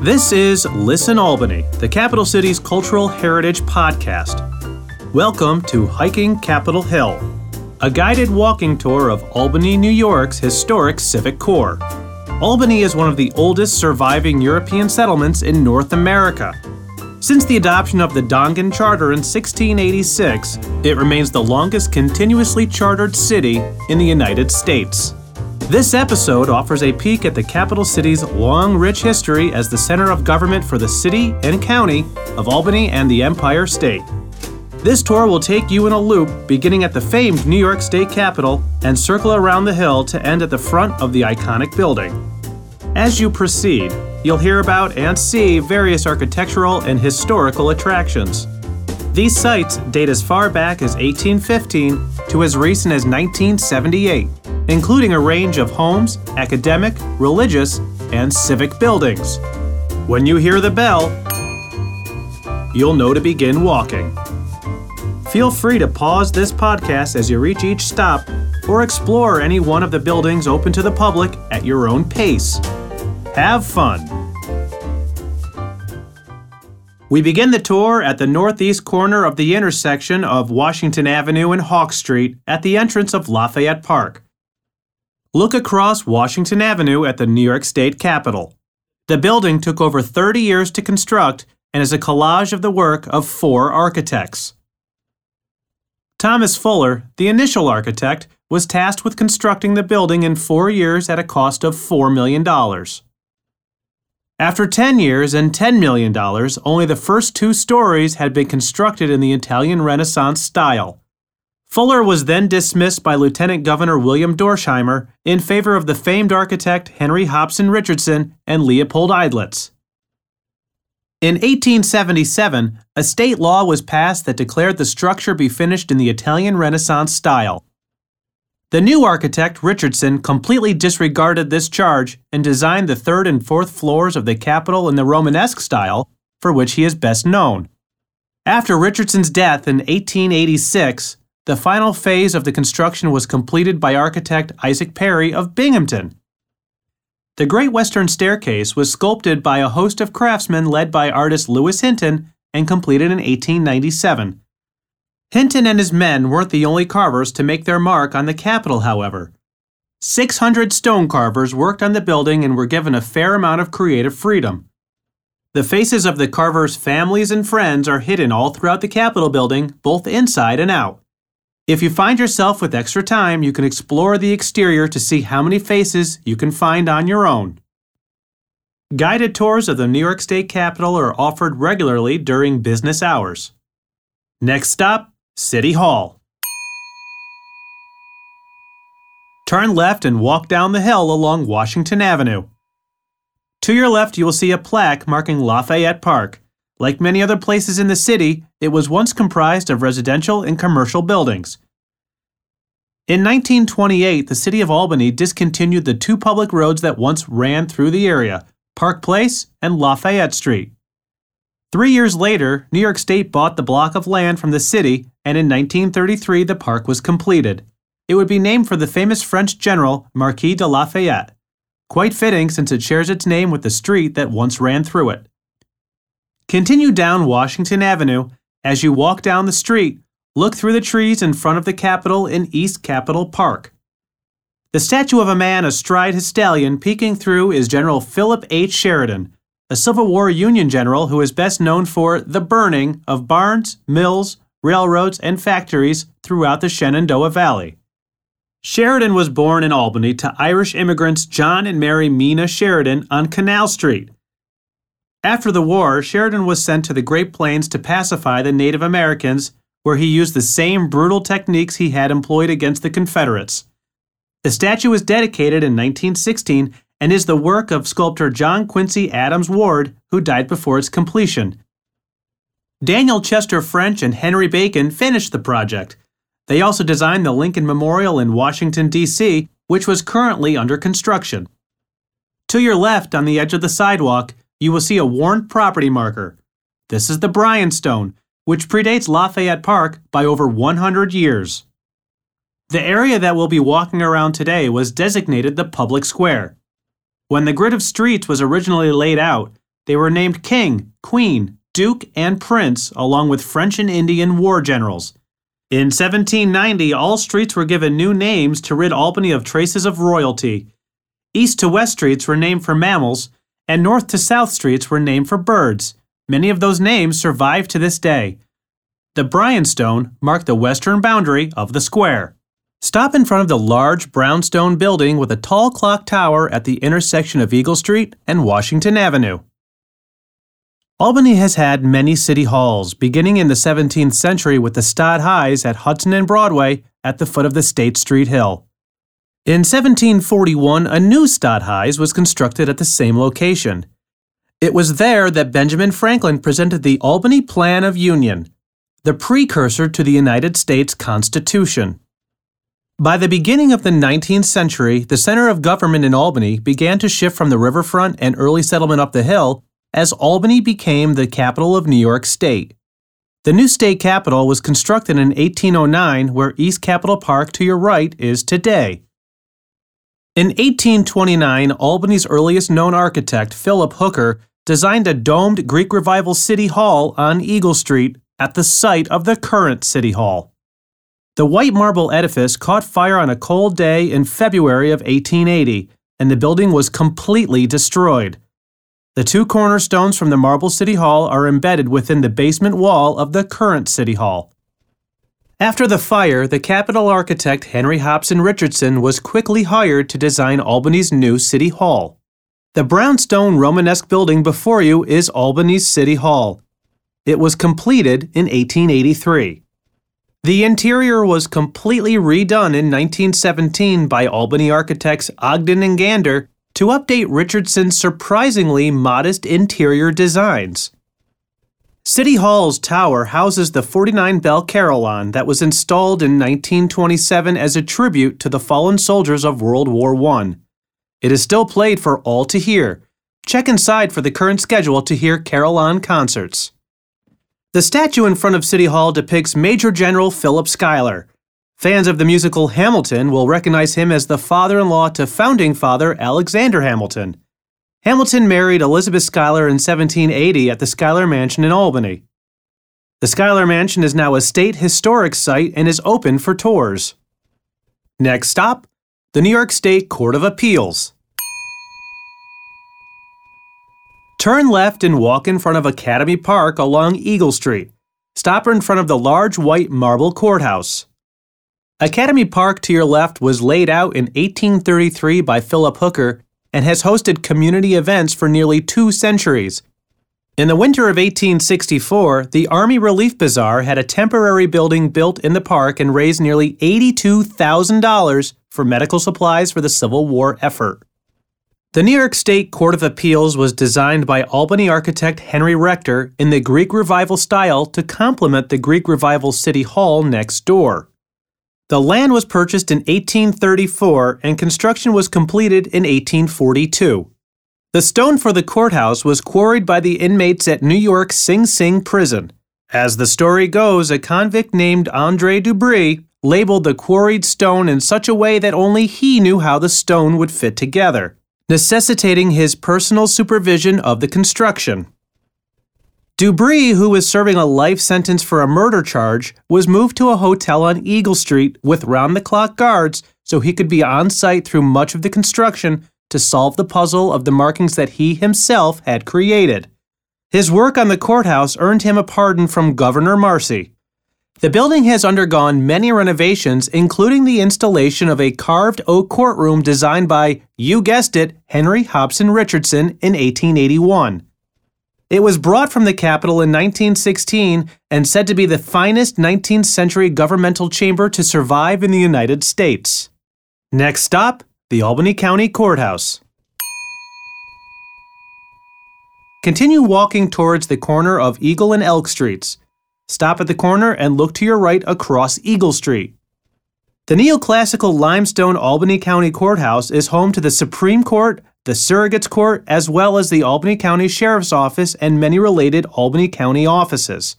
This is Listen Albany, the capital city's cultural heritage podcast. Welcome to Hiking Capitol Hill, a guided walking tour of Albany, New York's historic civic core. Albany is one of the oldest surviving European settlements in North America. Since the adoption of the Dongan Charter in 1686, it remains the longest continuously chartered city in the United States. This episode offers a peek at the capital city's long, rich history as the center of government for the city and county of Albany and the Empire State. This tour will take you in a loop beginning at the famed New York State Capitol and circle around the hill to end at the front of the iconic building. As you proceed, you'll hear about and see various architectural and historical attractions. These sites date as far back as 1815 to as recent as 1978 including a range of homes, academic, religious, and civic buildings. When you hear the bell, you'll know to begin walking. Feel free to pause this podcast as you reach each stop or explore any one of the buildings open to the public at your own pace. Have fun! We begin the tour at the northeast corner of the intersection of Washington Avenue and Hawk Street at the entrance of Lafayette Park. Look across Washington Avenue at the New York State Capitol. The building took over 30 years to construct and is a collage of the work of four architects. Thomas Fuller, the initial architect, was tasked with constructing the building in four years at a cost of $4 million. After 10 years and $10 million, only the first two stories had been constructed in the Italian Renaissance style. Fuller was then dismissed by Lieutenant Governor William Dorsheimer in favor of the famed architect Henry Hobson Richardson and Leopold Eidlitz. In 1877, a state law was passed that declared the structure be finished in the Italian Renaissance style. The new architect, Richardson, completely disregarded this charge and designed the third and fourth floors of the Capitol in the Romanesque style, for which he is best known. After Richardson's death in 1886, the final phase of the construction was completed by architect Isaac Perry of Binghamton. The Great Western Staircase was sculpted by a host of craftsmen led by artist Louis Hinton and completed in 1897. Hinton and his men weren't the only carvers to make their mark on the Capitol, however. 600 stone carvers worked on the building and were given a fair amount of creative freedom. The faces of the carvers' families and friends are hidden all throughout the Capitol building, both inside and out. If you find yourself with extra time, you can explore the exterior to see how many faces you can find on your own. Guided tours of the New York State Capitol are offered regularly during business hours. Next stop, City Hall. Turn left and walk down the hill along Washington Avenue. To your left, you will see a plaque marking Lafayette Park. Like many other places in the city, it was once comprised of residential and commercial buildings. In 1928, the city of Albany discontinued the two public roads that once ran through the area Park Place and Lafayette Street. Three years later, New York State bought the block of land from the city, and in 1933 the park was completed. It would be named for the famous French general Marquis de Lafayette. Quite fitting since it shares its name with the street that once ran through it. Continue down Washington Avenue. As you walk down the street, look through the trees in front of the Capitol in East Capitol Park. The statue of a man astride his stallion peeking through is General Philip H. Sheridan, a Civil War Union general who is best known for the burning of barns, mills, railroads, and factories throughout the Shenandoah Valley. Sheridan was born in Albany to Irish immigrants John and Mary Meenagh Sheridan on Canal Street. After the war, Sheridan was sent to the Great Plains to pacify the Native Americans, where he used the same brutal techniques he had employed against the Confederates. The statue was dedicated in 1916 and is the work of sculptor John Quincy Adams Ward, who died before its completion. Daniel Chester French and Henry Bacon finished the project. They also designed the Lincoln Memorial in Washington, D.C., which was currently under construction. To your left, on the edge of the sidewalk, you will see a worn property marker. This is the Bryan Stone, which predates Lafayette Park by over 100 years. The area that we'll be walking around today was designated the public square. When the grid of streets was originally laid out, they were named king, queen, duke, and prince, along with French and Indian war generals. In 1790, all streets were given new names to rid Albany of traces of royalty. East to west streets were named for mammals, and north to south streets were named for birds. Many of those names survive to this day. The Bryan Stone marked the western boundary of the square. Stop in front of the large brownstone building with a tall clock tower at the intersection of Eagle Street and Washington Avenue. Albany has had many city halls, beginning in the 17th century with the Stadthuis at Hudson and Broadway at the foot of the State Street Hill. In 1741, a new Stadthuis was constructed at the same location. It was there that Benjamin Franklin presented the Albany Plan of Union, the precursor to the United States Constitution. By the beginning of the 19th century, the center of government in Albany began to shift from the riverfront and early settlement up the hill as Albany became the capital of New York State. The new state Capitol was constructed in 1809, where East Capitol Park to your right is today. In 1829, Albany's earliest known architect, Philip Hooker, designed a domed Greek Revival City Hall on Eagle Street at the site of the current City Hall. The white marble edifice caught fire on a cold day in February of 1880, and the building was completely destroyed. The two cornerstones from the Marble City Hall are embedded within the basement wall of the current City Hall. After the fire, the Capitol architect Henry Hobson Richardson was quickly hired to design Albany's new City Hall. The brownstone Romanesque building before you is Albany's City Hall. It was completed in 1883. The interior was completely redone in 1917 by Albany architects Ogden and Gander to update Richardson's surprisingly modest interior designs. City Hall's tower houses the 49 bell carillon that was installed in 1927 as a tribute to the fallen soldiers of World War I. It is still played for all to hear. Check inside for the current schedule to hear carillon concerts. The statue in front of City Hall depicts Major General Philip Schuyler, Fans of the musical Hamilton will recognize him as the father in law to founding father Alexander Hamilton. Hamilton married Elizabeth Schuyler in 1780 at the Schuyler Mansion in Albany. The Schuyler Mansion is now a state historic site and is open for tours. Next stop, the New York State Court of Appeals. Turn left and walk in front of Academy Park along Eagle Street. Stop in front of the large white marble courthouse. Academy Park to your left was laid out in 1833 by Philip Hooker and has hosted community events for nearly two centuries. In the winter of 1864, the Army Relief Bazaar had a temporary building built in the park and raised nearly $82,000 for medical supplies for the Civil War effort. The New York State Court of Appeals was designed by Albany architect Henry Rector in the Greek Revival style to complement the Greek Revival City Hall next door. The land was purchased in 1834 and construction was completed in 1842. The stone for the courthouse was quarried by the inmates at New York's Sing Sing prison. As the story goes, a convict named Andre Dubry labeled the quarried stone in such a way that only he knew how the stone would fit together, necessitating his personal supervision of the construction. Dubry, who was serving a life sentence for a murder charge, was moved to a hotel on Eagle Street with round the clock guards so he could be on site through much of the construction to solve the puzzle of the markings that he himself had created. His work on the courthouse earned him a pardon from Governor Marcy. The building has undergone many renovations, including the installation of a carved oak courtroom designed by, you guessed it, Henry Hobson Richardson in 1881. It was brought from the Capitol in 1916 and said to be the finest 19th century governmental chamber to survive in the United States. Next stop, the Albany County Courthouse. Continue walking towards the corner of Eagle and Elk Streets. Stop at the corner and look to your right across Eagle Street. The neoclassical limestone Albany County Courthouse is home to the Supreme Court, the Surrogates Court, as well as the Albany County Sheriff's Office and many related Albany County offices.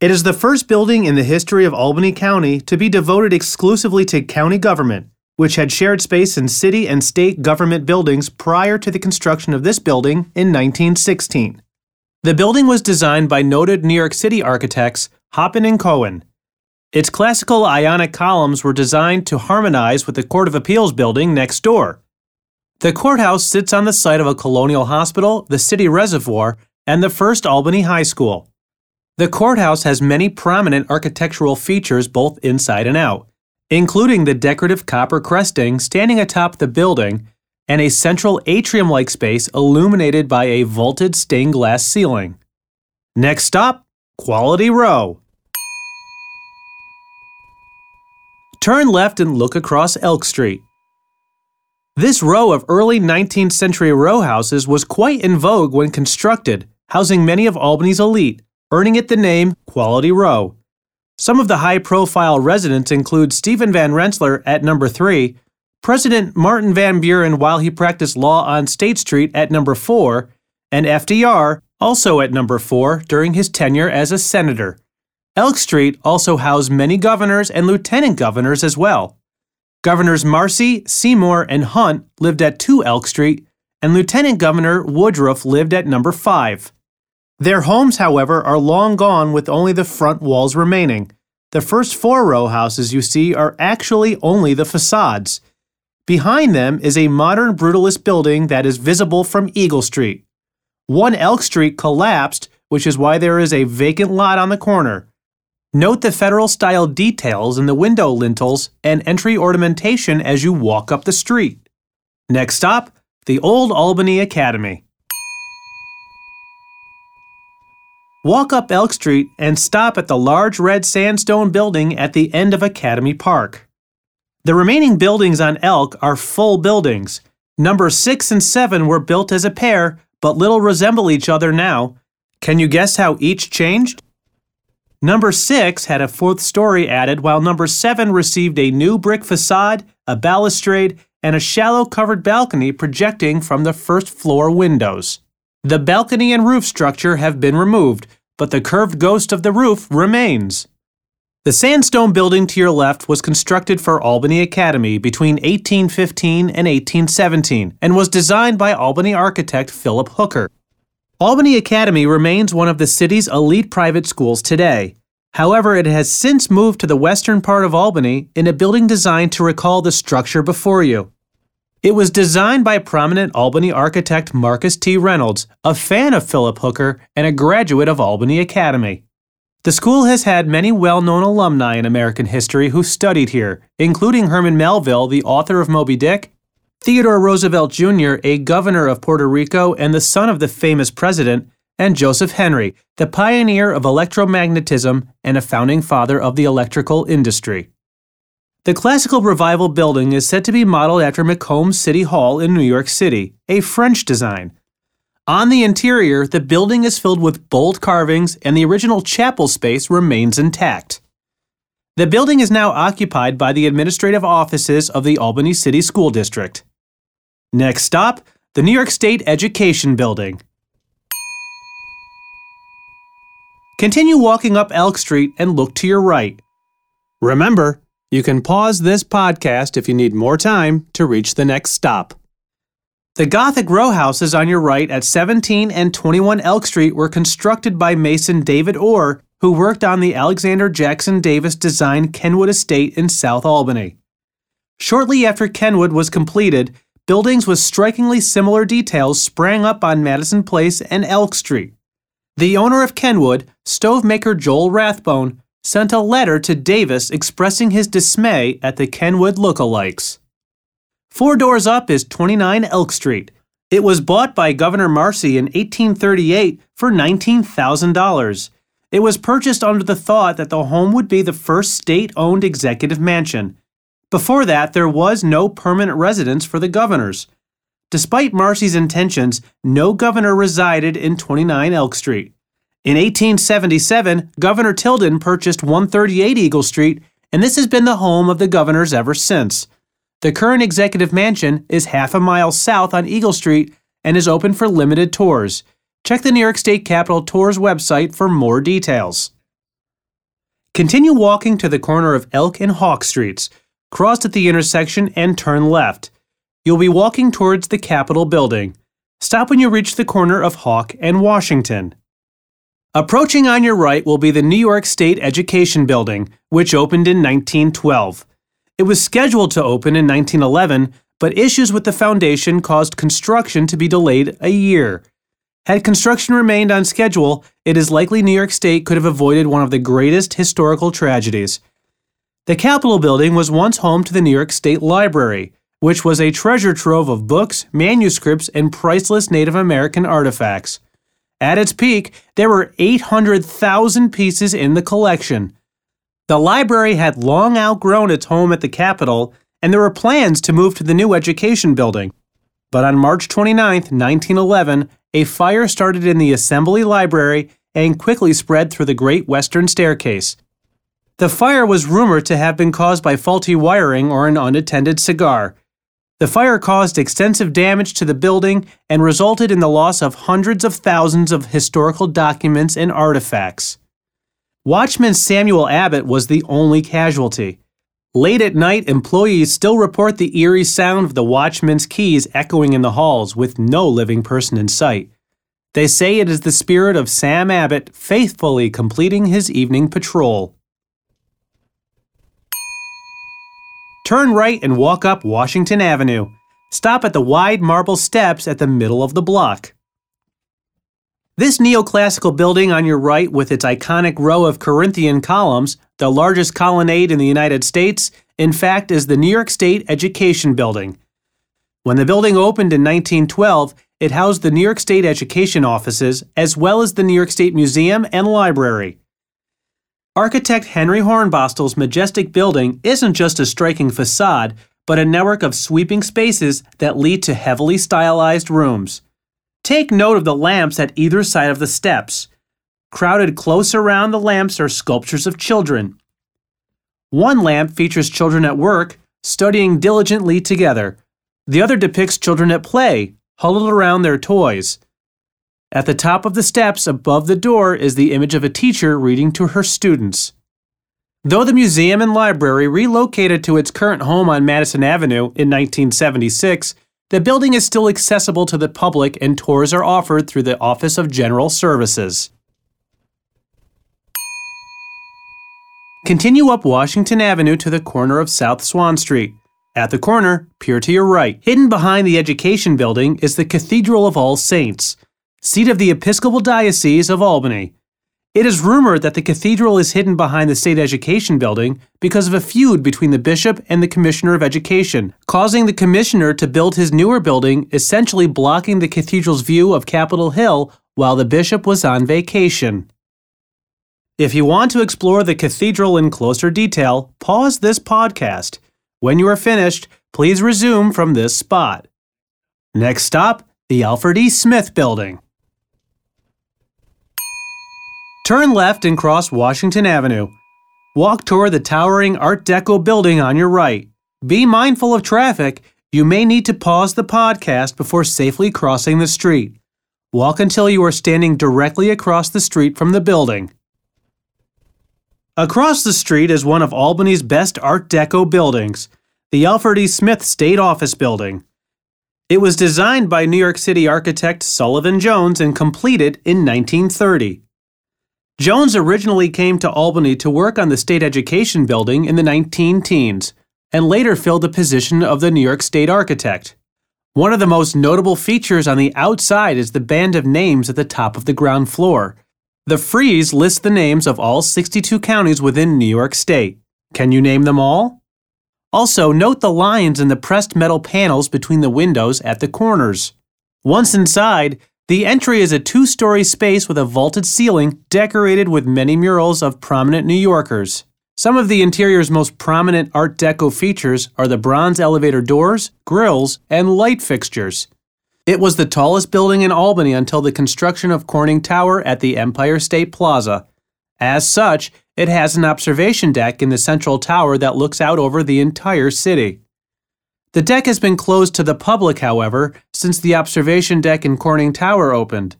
It is the first building in the history of Albany County to be devoted exclusively to county government, which had shared space in city and state government buildings prior to the construction of this building in 1916. The building was designed by noted New York City architects Hoppin and Koen. Its classical ionic columns were designed to harmonize with the Court of Appeals building next door. The courthouse sits on the site of a colonial hospital, the city reservoir, and the first Albany High School. The courthouse has many prominent architectural features both inside and out, including the decorative copper cresting standing atop the building and a central atrium like space illuminated by a vaulted stained glass ceiling. Next stop, Quality Row. Turn left and look across Elk Street. This row of early 19th century row houses was quite in vogue when constructed, housing many of Albany's elite, earning it the name Quality Row. Some of the high profile residents include Stephen Van Rensselaer at number 3, President Martin Van Buren while he practiced law on State Street at number 4, and FDR, also at number 4, during his tenure as a senator. Elk Street also housed many governors and lieutenant governors as well. Governors Marcy, Seymour, and Hunt lived at 2 Elk Street, and Lieutenant Governor Woodruff lived at number 5. Their homes, however, are long gone with only the front walls remaining. The first four row houses you see are actually only the facades. Behind them is a modern brutalist building that is visible from Eagle Street. One Elk Street collapsed, which is why there is a vacant lot on the corner. Note the federal style details in the window lintels and entry ornamentation as you walk up the street. Next stop, the Old Albany Academy. Walk up Elk Street and stop at the large red sandstone building at the end of Academy Park. The remaining buildings on Elk are full buildings. Number 6 and 7 were built as a pair, but little resemble each other now. Can you guess how each changed? Number 6 had a fourth story added, while number 7 received a new brick facade, a balustrade, and a shallow covered balcony projecting from the first floor windows. The balcony and roof structure have been removed, but the curved ghost of the roof remains. The sandstone building to your left was constructed for Albany Academy between 1815 and 1817 and was designed by Albany architect Philip Hooker. Albany Academy remains one of the city's elite private schools today. However, it has since moved to the western part of Albany in a building designed to recall the structure before you. It was designed by prominent Albany architect Marcus T. Reynolds, a fan of Philip Hooker and a graduate of Albany Academy. The school has had many well known alumni in American history who studied here, including Herman Melville, the author of Moby Dick, Theodore Roosevelt Jr., a governor of Puerto Rico and the son of the famous president, and Joseph Henry, the pioneer of electromagnetism and a founding father of the electrical industry. The Classical Revival building is said to be modeled after McComb City Hall in New York City, a French design. On the interior, the building is filled with bold carvings and the original chapel space remains intact. The building is now occupied by the administrative offices of the Albany City School District. Next stop, the New York State Education Building. Continue walking up Elk Street and look to your right. Remember, you can pause this podcast if you need more time to reach the next stop. The Gothic row houses on your right at 17 and 21 Elk Street were constructed by mason David Orr, who worked on the Alexander Jackson Davis designed Kenwood Estate in South Albany. Shortly after Kenwood was completed, buildings with strikingly similar details sprang up on Madison Place and Elk Street. The owner of Kenwood, stovemaker Joel Rathbone, sent a letter to Davis expressing his dismay at the Kenwood lookalikes. Four doors up is 29 Elk Street. It was bought by Governor Marcy in 1838 for $19,000. It was purchased under the thought that the home would be the first state owned executive mansion. Before that, there was no permanent residence for the governors. Despite Marcy's intentions, no governor resided in 29 Elk Street. In 1877, Governor Tilden purchased 138 Eagle Street, and this has been the home of the governors ever since. The current executive mansion is half a mile south on Eagle Street and is open for limited tours. Check the New York State Capitol Tours website for more details. Continue walking to the corner of Elk and Hawk Streets. Cross at the intersection, and turn left. You'll be walking towards the Capitol building. Stop when you reach the corner of Hawk and Washington. Approaching on your right will be the New York State Education Building, which opened in 1912. It was scheduled to open in 1911, but issues with the foundation caused construction to be delayed a year. Had construction remained on schedule, it is likely New York State could have avoided one of the greatest historical tragedies. The Capitol building was once home to the New York State Library, which was a treasure trove of books, manuscripts, and priceless Native American artifacts. At its peak, there were 800,000 pieces in the collection. The library had long outgrown its home at the Capitol, and there were plans to move to the new education building. But on March 29, 1911, a fire started in the Assembly Library and quickly spread through the Great Western Staircase. The fire was rumored to have been caused by faulty wiring or an unattended cigar. The fire caused extensive damage to the building and resulted in the loss of hundreds of thousands of historical documents and artifacts. Watchman Samuel Abbott was the only casualty. Late at night, employees still report the eerie sound of the watchman's keys echoing in the halls with no living person in sight. They say it is the spirit of Sam Abbott faithfully completing his evening patrol. Turn right and walk up Washington Avenue. Stop at the wide marble steps at the middle of the block. This neoclassical building on your right, with its iconic row of Corinthian columns, the largest colonnade in the United States, in fact, is the New York State Education Building. When the building opened in 1912, it housed the New York State Education offices as well as the New York State Museum and Library. Architect Henry Hornbostel's majestic building isn't just a striking facade, but a network of sweeping spaces that lead to heavily stylized rooms. Take note of the lamps at either side of the steps. Crowded close around the lamps are sculptures of children. One lamp features children at work, studying diligently together. The other depicts children at play, huddled around their toys. At the top of the steps above the door is the image of a teacher reading to her students. Though the museum and library relocated to its current home on Madison Avenue in 1976, the building is still accessible to the public and tours are offered through the Office of General Services. Continue up Washington Avenue to the corner of South Swan Street. At the corner, peer to your right. Hidden behind the Education Building is the Cathedral of All Saints, seat of the Episcopal Diocese of Albany. It is rumored that the cathedral is hidden behind the state education building because of a feud between the bishop and the commissioner of education, causing the commissioner to build his newer building, essentially blocking the cathedral's view of Capitol Hill while the bishop was on vacation. If you want to explore the cathedral in closer detail, pause this podcast. When you are finished, please resume from this spot. Next stop, the Alfred E. Smith Building. Turn left and cross Washington Avenue. Walk toward the towering Art Deco building on your right. Be mindful of traffic. You may need to pause the podcast before safely crossing the street. Walk until you are standing directly across the street from the building. Across the street is one of Albany's best Art Deco buildings, the Alfred E. Smith State Office Building. It was designed by New York City architect Sullivan Jones and completed in 1930. Jones originally came to Albany to work on the state education building in the 19 teens and later filled the position of the New York State architect. One of the most notable features on the outside is the band of names at the top of the ground floor. The frieze lists the names of all 62 counties within New York State. Can you name them all? Also, note the lines in the pressed metal panels between the windows at the corners. Once inside, the entry is a two story space with a vaulted ceiling decorated with many murals of prominent New Yorkers. Some of the interior's most prominent Art Deco features are the bronze elevator doors, grills, and light fixtures. It was the tallest building in Albany until the construction of Corning Tower at the Empire State Plaza. As such, it has an observation deck in the central tower that looks out over the entire city. The deck has been closed to the public, however, since the observation deck in Corning Tower opened.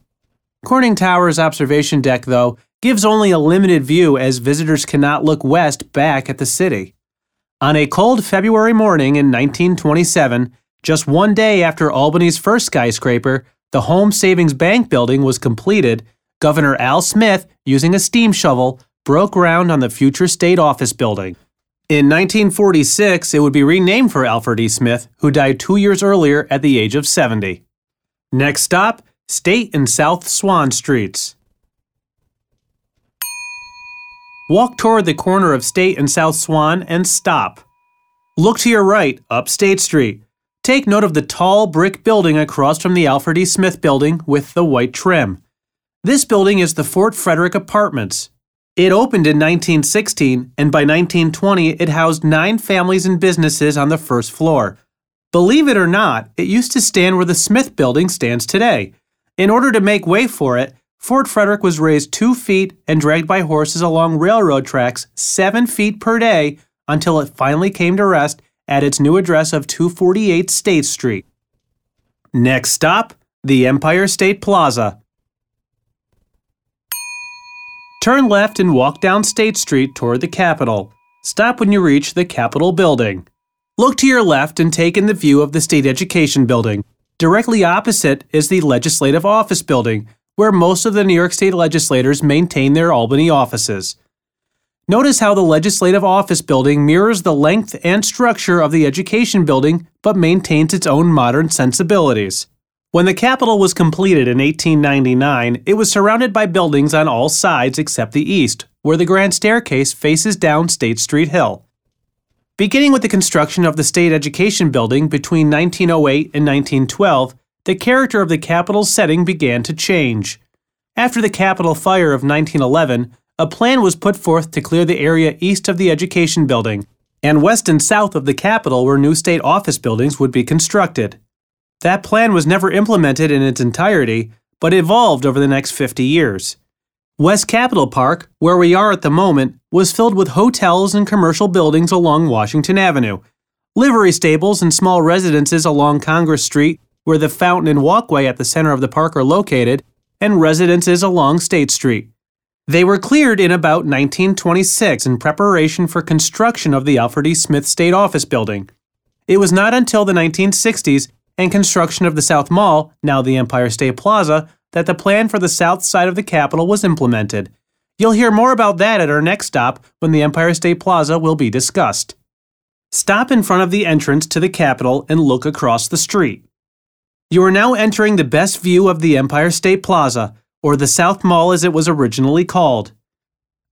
Corning Tower's observation deck, though, gives only a limited view as visitors cannot look west back at the city. On a cold February morning in 1927, just one day after Albany's first skyscraper, the Home Savings Bank building was completed, Governor Al Smith, using a steam shovel, broke ground on the future state office building. In 1946, it would be renamed for Alfred E. Smith, who died two years earlier at the age of 70. Next stop, State and South Swan Streets. Walk toward the corner of State and South Swan and stop. Look to your right, up State Street. Take note of the tall brick building across from the Alfred E. Smith building with the white trim. This building is the Fort Frederick Apartments. It opened in 1916, and by 1920 it housed nine families and businesses on the first floor. Believe it or not, it used to stand where the Smith building stands today. In order to make way for it, Fort Frederick was raised two feet and dragged by horses along railroad tracks seven feet per day until it finally came to rest at its new address of 248 State Street. Next stop, the Empire State Plaza. Turn left and walk down State Street toward the Capitol. Stop when you reach the Capitol building. Look to your left and take in the view of the State Education Building. Directly opposite is the Legislative Office Building, where most of the New York State legislators maintain their Albany offices. Notice how the Legislative Office Building mirrors the length and structure of the Education Building but maintains its own modern sensibilities. When the Capitol was completed in 1899, it was surrounded by buildings on all sides except the east, where the grand staircase faces down State Street Hill. Beginning with the construction of the State Education Building between 1908 and 1912, the character of the Capitol's setting began to change. After the Capitol fire of 1911, a plan was put forth to clear the area east of the Education Building, and west and south of the Capitol where new state office buildings would be constructed. That plan was never implemented in its entirety, but evolved over the next 50 years. West Capitol Park, where we are at the moment, was filled with hotels and commercial buildings along Washington Avenue, livery stables and small residences along Congress Street, where the fountain and walkway at the center of the park are located, and residences along State Street. They were cleared in about 1926 in preparation for construction of the Alfred E. Smith State Office Building. It was not until the 1960s and construction of the South Mall, now the Empire State Plaza, that the plan for the south side of the Capitol was implemented. You'll hear more about that at our next stop when the Empire State Plaza will be discussed. Stop in front of the entrance to the Capitol and look across the street. You are now entering the best view of the Empire State Plaza, or the South Mall as it was originally called.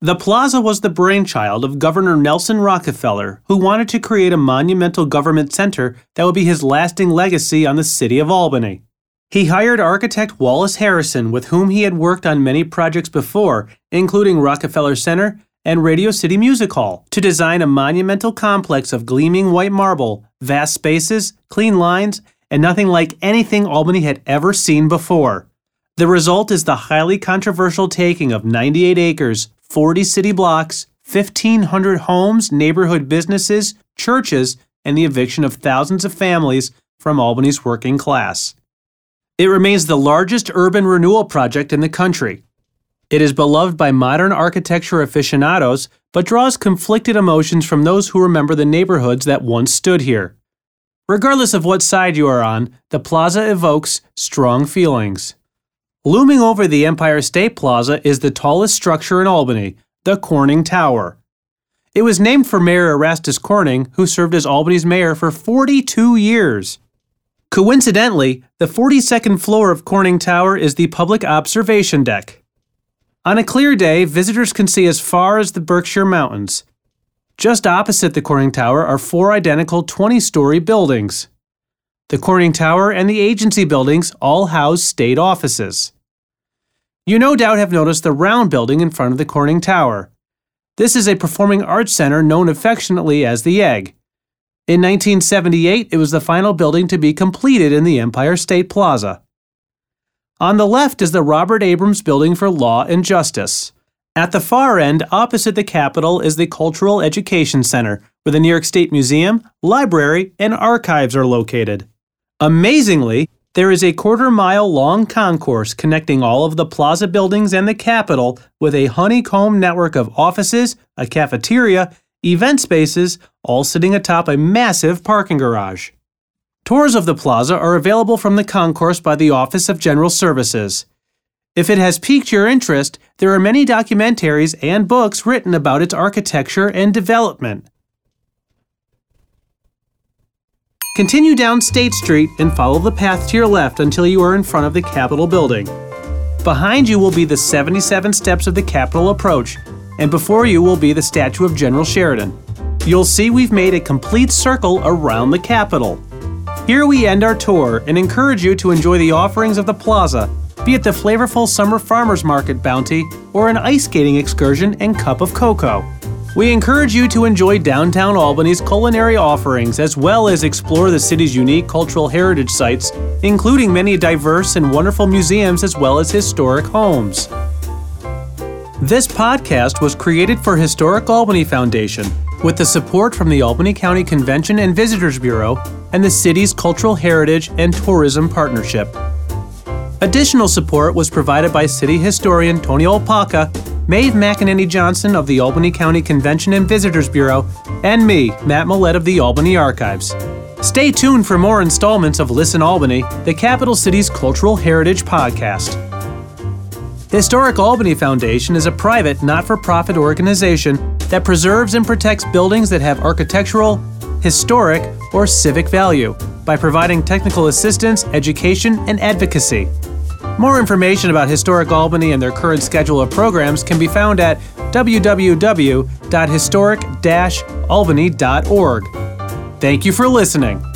The plaza was the brainchild of Governor Nelson Rockefeller, who wanted to create a monumental government center that would be his lasting legacy on the city of Albany. He hired architect Wallace Harrison, with whom he had worked on many projects before, including Rockefeller Center and Radio City Music Hall, to design a monumental complex of gleaming white marble, vast spaces, clean lines, and nothing like anything Albany had ever seen before. The result is the highly controversial taking of 98 acres, 40 city blocks, 1,500 homes, neighborhood businesses, churches, and the eviction of thousands of families from Albany's working class. It remains the largest urban renewal project in the country. It is beloved by modern architecture aficionados, but draws conflicted emotions from those who remember the neighborhoods that once stood here. Regardless of what side you are on, the plaza evokes strong feelings. Looming over the Empire State Plaza is the tallest structure in Albany, the Corning Tower. It was named for Mayor Erastus Corning, who served as Albany's mayor for 42 years. Coincidentally, the 42nd floor of Corning Tower is the public observation deck. On a clear day, visitors can see as far as the Berkshire Mountains. Just opposite the Corning Tower are four identical 20 story buildings. The Corning Tower and the agency buildings all house state offices. You no doubt have noticed the round building in front of the Corning Tower. This is a performing arts center known affectionately as the Egg. In 1978, it was the final building to be completed in the Empire State Plaza. On the left is the Robert Abrams Building for Law and Justice. At the far end, opposite the Capitol, is the Cultural Education Center, where the New York State Museum, library, and archives are located. Amazingly, there is a quarter mile long concourse connecting all of the plaza buildings and the Capitol with a honeycomb network of offices, a cafeteria, event spaces, all sitting atop a massive parking garage. Tours of the plaza are available from the concourse by the Office of General Services. If it has piqued your interest, there are many documentaries and books written about its architecture and development. Continue down State Street and follow the path to your left until you are in front of the Capitol building. Behind you will be the 77 steps of the Capitol approach, and before you will be the statue of General Sheridan. You'll see we've made a complete circle around the Capitol. Here we end our tour and encourage you to enjoy the offerings of the plaza, be it the flavorful summer farmers market bounty or an ice skating excursion and cup of cocoa. We encourage you to enjoy downtown Albany's culinary offerings as well as explore the city's unique cultural heritage sites, including many diverse and wonderful museums as well as historic homes. This podcast was created for Historic Albany Foundation with the support from the Albany County Convention and Visitors Bureau and the city's Cultural Heritage and Tourism Partnership. Additional support was provided by City Historian Tony Opalka, Maeve McEnany Johnson of the Albany County Convention and Visitors Bureau, and me, Matt Millett of the Albany Archives. Stay tuned for more installments of Listen Albany, the capital city's cultural heritage podcast. The Historic Albany Foundation is a private, not for profit organization that preserves and protects buildings that have architectural, historic, or civic value by providing technical assistance, education, and advocacy. More information about Historic Albany and their current schedule of programs can be found at www.historic albany.org. Thank you for listening.